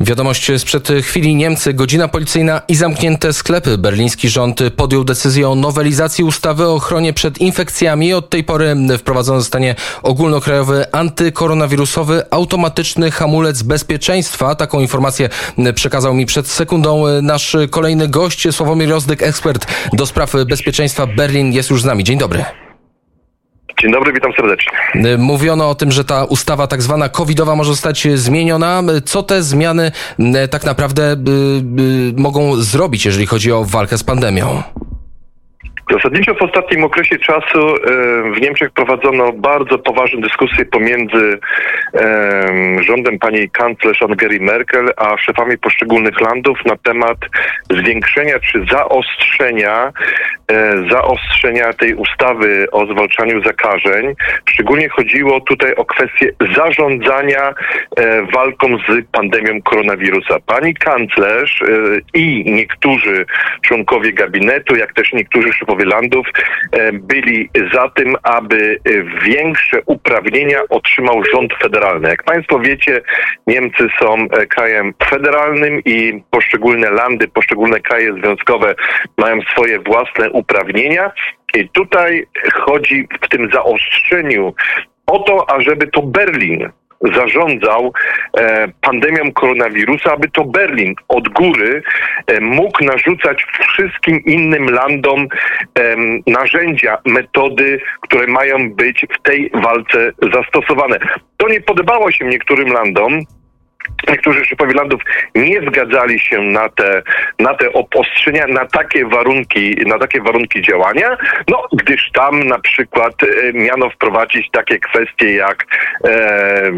Wiadomość sprzed chwili Niemcy, godzina policyjna i zamknięte sklepy. Berliński rząd podjął decyzję o nowelizacji ustawy o ochronie przed infekcjami. Od tej pory wprowadzony zostanie ogólnokrajowy antykoronawirusowy automatyczny hamulec bezpieczeństwa. Taką informację przekazał mi przed sekundą nasz kolejny gość, Sławomir Rozdyk, ekspert do spraw bezpieczeństwa Berlin jest już z nami. Dzień dobry. Dzień dobry, witam serdecznie. Y, mówiono o tym, że ta ustawa tak zwana covidowa może zostać zmieniona. Co te zmiany y, tak naprawdę y, mogą zrobić, jeżeli chodzi o walkę z pandemią? Zasadniczo w ostatnim okresie czasu e, w Niemczech prowadzono bardzo poważne dyskusje pomiędzy rządem pani kanclerz Angeli Merkel a szefami poszczególnych landów na temat zwiększenia czy zaostrzenia e, zaostrzenia tej ustawy o zwalczaniu zakażeń. Szczególnie chodziło tutaj o kwestię zarządzania e, walką z pandemią koronawirusa. Pani kanclerz i niektórzy członkowie gabinetu, jak też niektórzy szefowie landów e, byli za tym, aby e, większe uprawnienia otrzymał rząd federalny. Jak Państwo wiecie, Niemcy są e, krajem federalnym i poszczególne landy, poszczególne kraje związkowe mają swoje własne uprawnienia. I tutaj chodzi w tym zaostrzeniu o to, ażeby to Berlin zarządzał e, pandemią koronawirusa, aby to Berlin od góry e, mógł narzucać wszystkim innym landom e, narzędzia, metody, które mają być w tej walce zastosowane. To nie podobało się niektórym landom, Niektórzy szefowie landów nie zgadzali się na te, na te obostrzenia, na takie warunki, na takie warunki działania, no gdyż tam na przykład e, miano wprowadzić takie kwestie jak e,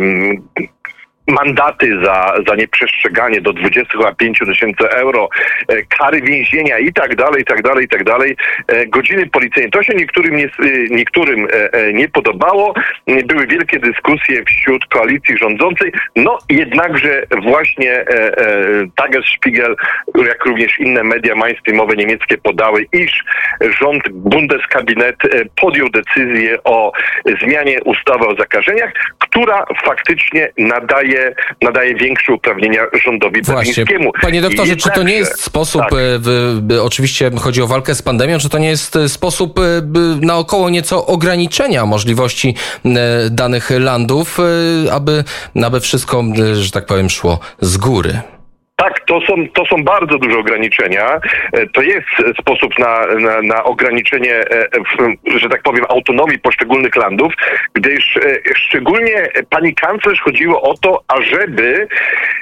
mandaty za, za nieprzestrzeganie do 25 tysięcy euro, e, kary więzienia i tak dalej, i tak dalej, i tak dalej, e, godziny policyjne. To się niektórym nie, e, niektórym nie podobało. Były wielkie dyskusje wśród koalicji rządzącej, no jednakże właśnie Tagesspiegel, jak również inne media mainstreamowe niemieckie podały, iż rząd Bundeskabinet podjął decyzję o zmianie ustawy o zakażeniach, która faktycznie nadaje nadaje, większe uprawnienia rządowi Właśnie. Panie doktorze, czy to nie jest sposób, tak. w, w, oczywiście chodzi o walkę z pandemią, czy to nie jest sposób e, naokoło nieco ograniczenia możliwości e, danych landów, e, aby, aby wszystko, że tak powiem, szło z góry? To są, to są bardzo duże ograniczenia. E, to jest sposób na, na, na ograniczenie, e, że tak powiem, autonomii poszczególnych landów, gdyż e, szczególnie pani kanclerz chodziło o to, ażeby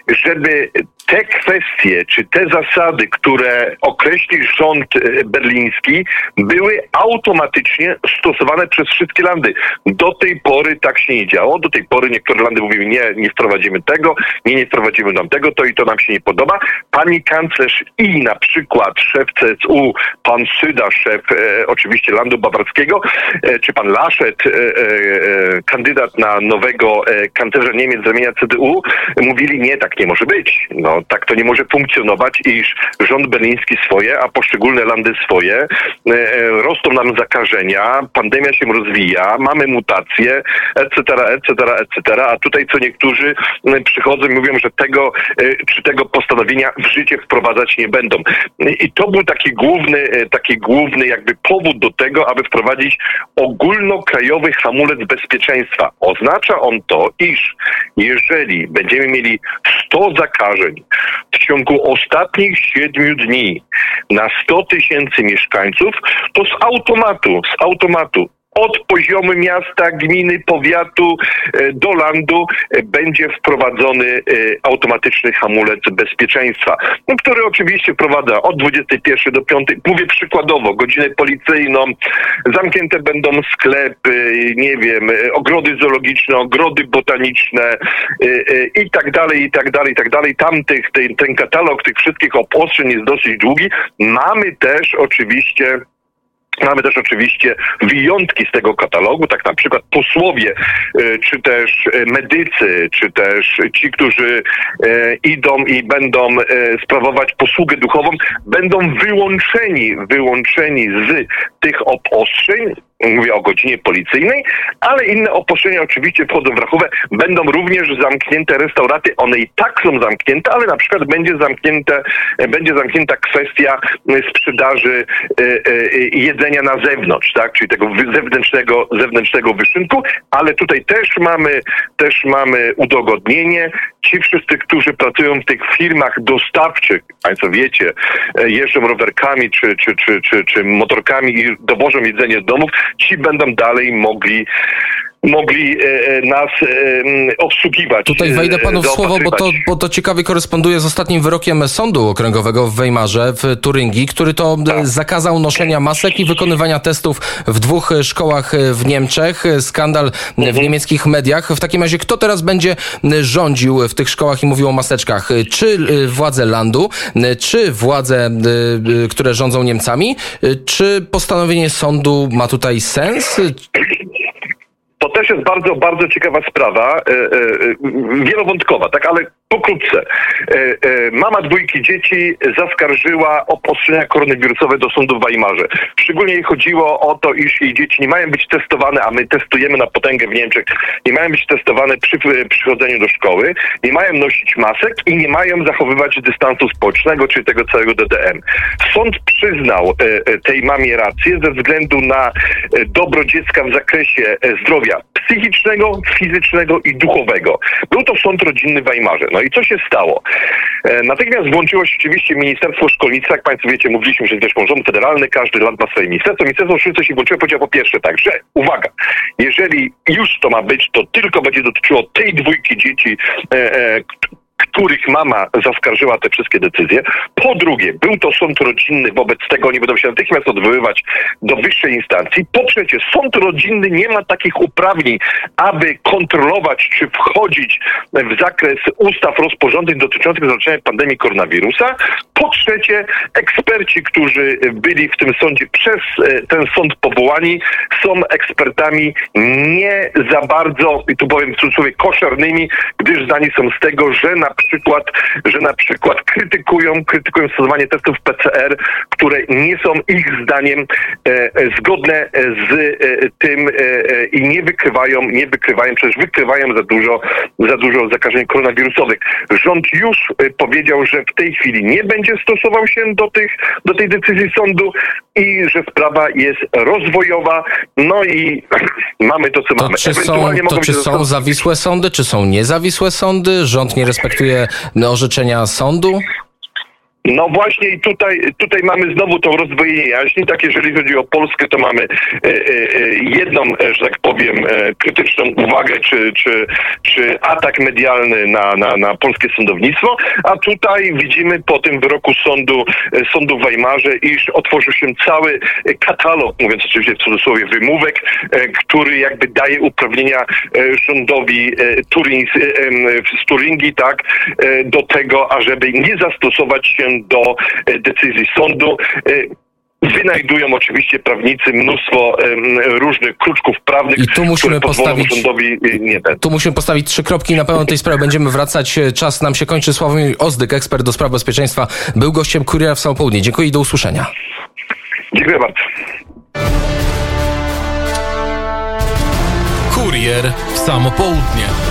żeby te kwestie, czy te zasady, które określi rząd berliński, były automatycznie stosowane przez wszystkie landy. Do tej pory tak się nie działo. Do tej pory niektóre landy mówiły, nie, nie wprowadzimy tego, nie, nie wprowadzimy nam tego, to i to nam się nie podoba. Pani kanclerz i na przykład szef CSU, pan Syda, szef e, oczywiście landu bawarskiego, e, czy pan Laszet, e, e, kandydat na nowego e, kanclerza Niemiec z ramienia CDU, mówili, nie, tak nie może być. No, tak to nie może funkcjonować, iż rząd berliński swoje, a poszczególne landy swoje, e, rosną nam zakażenia, pandemia się rozwija, mamy mutacje, etc., etc., etc., a tutaj co niektórzy przychodzą i mówią, że tego, czy tego postanowienia w życie wprowadzać nie będą. I to był taki główny, e, taki główny jakby powód do tego, aby wprowadzić ogólnokrajowy hamulec bezpieczeństwa. Oznacza on to, iż jeżeli będziemy mieli 100 zakażeń w ciągu ostatnich 7 dni na 100 tysięcy mieszkańców, to z automatu, z automatu od poziomu miasta, gminy, powiatu e, do landu e, będzie wprowadzony e, automatyczny hamulec bezpieczeństwa, no, który oczywiście wprowadza od 21 do 5, mówię przykładowo, godzinę policyjną, zamknięte będą sklepy, nie wiem, ogrody zoologiczne, ogrody botaniczne i tak dalej, i tak dalej, i tak dalej. Tam tych, ten, ten katalog tych wszystkich obostrzeń jest dosyć długi. Mamy też oczywiście Mamy też oczywiście wyjątki z tego katalogu, tak na przykład posłowie, e, czy też e, medycy, czy też ci, którzy e, idą i będą sprawować posługę duchową, będą wyłączeni, wyłączeni z tych obostrzeń, mówię o godzinie policyjnej, ale inne opuszczenia oczywiście wchodzą w rachubę. Będą również zamknięte restauraty, one i tak są zamknięte, ale na przykład będzie zamknięte, będzie zamknięta kwestia sprzedaży e, e, jedzenia na zewnątrz, tak, czyli tego zewnętrznego, zewnętrznego wyszynku, ale tutaj też mamy, też mamy udogodnienie. Ci wszyscy, którzy pracują w tych firmach dostawczych, Państwo wiecie, e, jeżdżą rowerkami czy, czy, czy, czy, czy motorkami i dowożą jedzenie do domów, ci będą dalej mogli mogli e, e, nas e, obsługiwać. Tutaj wejdę panu w słowo, bo to, bo to ciekawie koresponduje z ostatnim wyrokiem Sądu Okręgowego w Weimarze w Turyngii, który to tak. zakazał noszenia masek i wykonywania testów w dwóch szkołach w Niemczech. Skandal mhm. w niemieckich mediach. W takim razie kto teraz będzie rządził w tych szkołach i mówił o maseczkach? Czy władze landu, czy władze, które rządzą Niemcami, czy postanowienie sądu ma tutaj sens? To też jest bardzo, bardzo ciekawa sprawa, e, e, wielowątkowa, tak, ale pokrótce. E, e, mama dwójki dzieci zaskarżyła obostrzenia koronawirusowe do sądu w Weimarze. Szczególnie jej chodziło o to, iż jej dzieci nie mają być testowane, a my testujemy na potęgę w Niemczech, nie mają być testowane przy przychodzeniu do szkoły, nie mają nosić masek i nie mają zachowywać dystansu społecznego, czyli tego całego DDM. Sąd przyznał e, tej mamie rację ze względu na dobro dziecka w zakresie zdrowia psychicznego, fizycznego i duchowego. Był to sąd rodzinny w Weimarze. No i co się stało? E, natychmiast włączyło się oczywiście Ministerstwo Szkolnictwa. Jak Państwo wiecie, mówiliśmy, że jest rząd federalny, każdy lat ma swoje ministerstwo. Ministerstwo Szkolnictwa się włączyło powiedział po pierwsze tak, że uwaga, jeżeli już to ma być, to tylko będzie dotyczyło tej dwójki dzieci, e, e, których mama zaskarżyła te wszystkie decyzje. Po drugie, był to sąd rodzinny, wobec tego oni będą się natychmiast odwoływać do wyższej instancji. Po trzecie, sąd rodzinny nie ma takich uprawnień, aby kontrolować czy wchodzić w zakres ustaw, rozporządzeń dotyczących zwalczania pandemii koronawirusa. Po trzecie, eksperci, którzy byli w tym sądzie przez e, ten sąd powołani, są ekspertami nie za bardzo, i tu powiem w cudzysłowie, koszernymi, gdyż zdani są z tego, że na przykład, że na przykład krytykują, krytykują stosowanie testów PCR, które nie są ich zdaniem e, zgodne z e, tym e, e, i nie wykrywają, nie wykrywają, przecież wykrywają za dużo, za dużo zakażeń koronawirusowych. Rząd już e, powiedział, że w tej chwili nie będzie stosował się do tych, do tej decyzji sądu i że sprawa jest rozwojowa, no i mamy to, co to mamy. Czy są, to czy są zawisłe sądy, czy są niezawisłe sądy? Rząd nie respektuje orzeczenia sądu? No właśnie i tutaj, tutaj mamy znowu to rozdwojenie jaźni. Tak jeżeli chodzi o Polskę, to mamy e, e, jedną, e, że tak powiem, krytyczną uwagę czy, czy, czy atak medialny na, na, na polskie sądownictwo, a tutaj widzimy po tym wyroku sądu, sądu w Weimarze, iż otworzył się cały katalog, mówiąc oczywiście w cudzysłowie, wymówek, który jakby daje uprawnienia rządowi Turing, z Turingi, tak, do tego, ażeby nie zastosować się do e, decyzji sądu. E, wynajdują oczywiście prawnicy mnóstwo różnych kruczków prawnych, I tu musimy postawić, rządowi e, nie ten. Tu musimy postawić trzy kropki. Na pewno tej sprawy będziemy wracać. Czas nam się kończy. Sławomir Ozdyk, ekspert do spraw bezpieczeństwa, był gościem Kuriera w Samopołudnie. Dziękuję i do usłyszenia. Dziękuję bardzo. Kurier w Samopołudnie.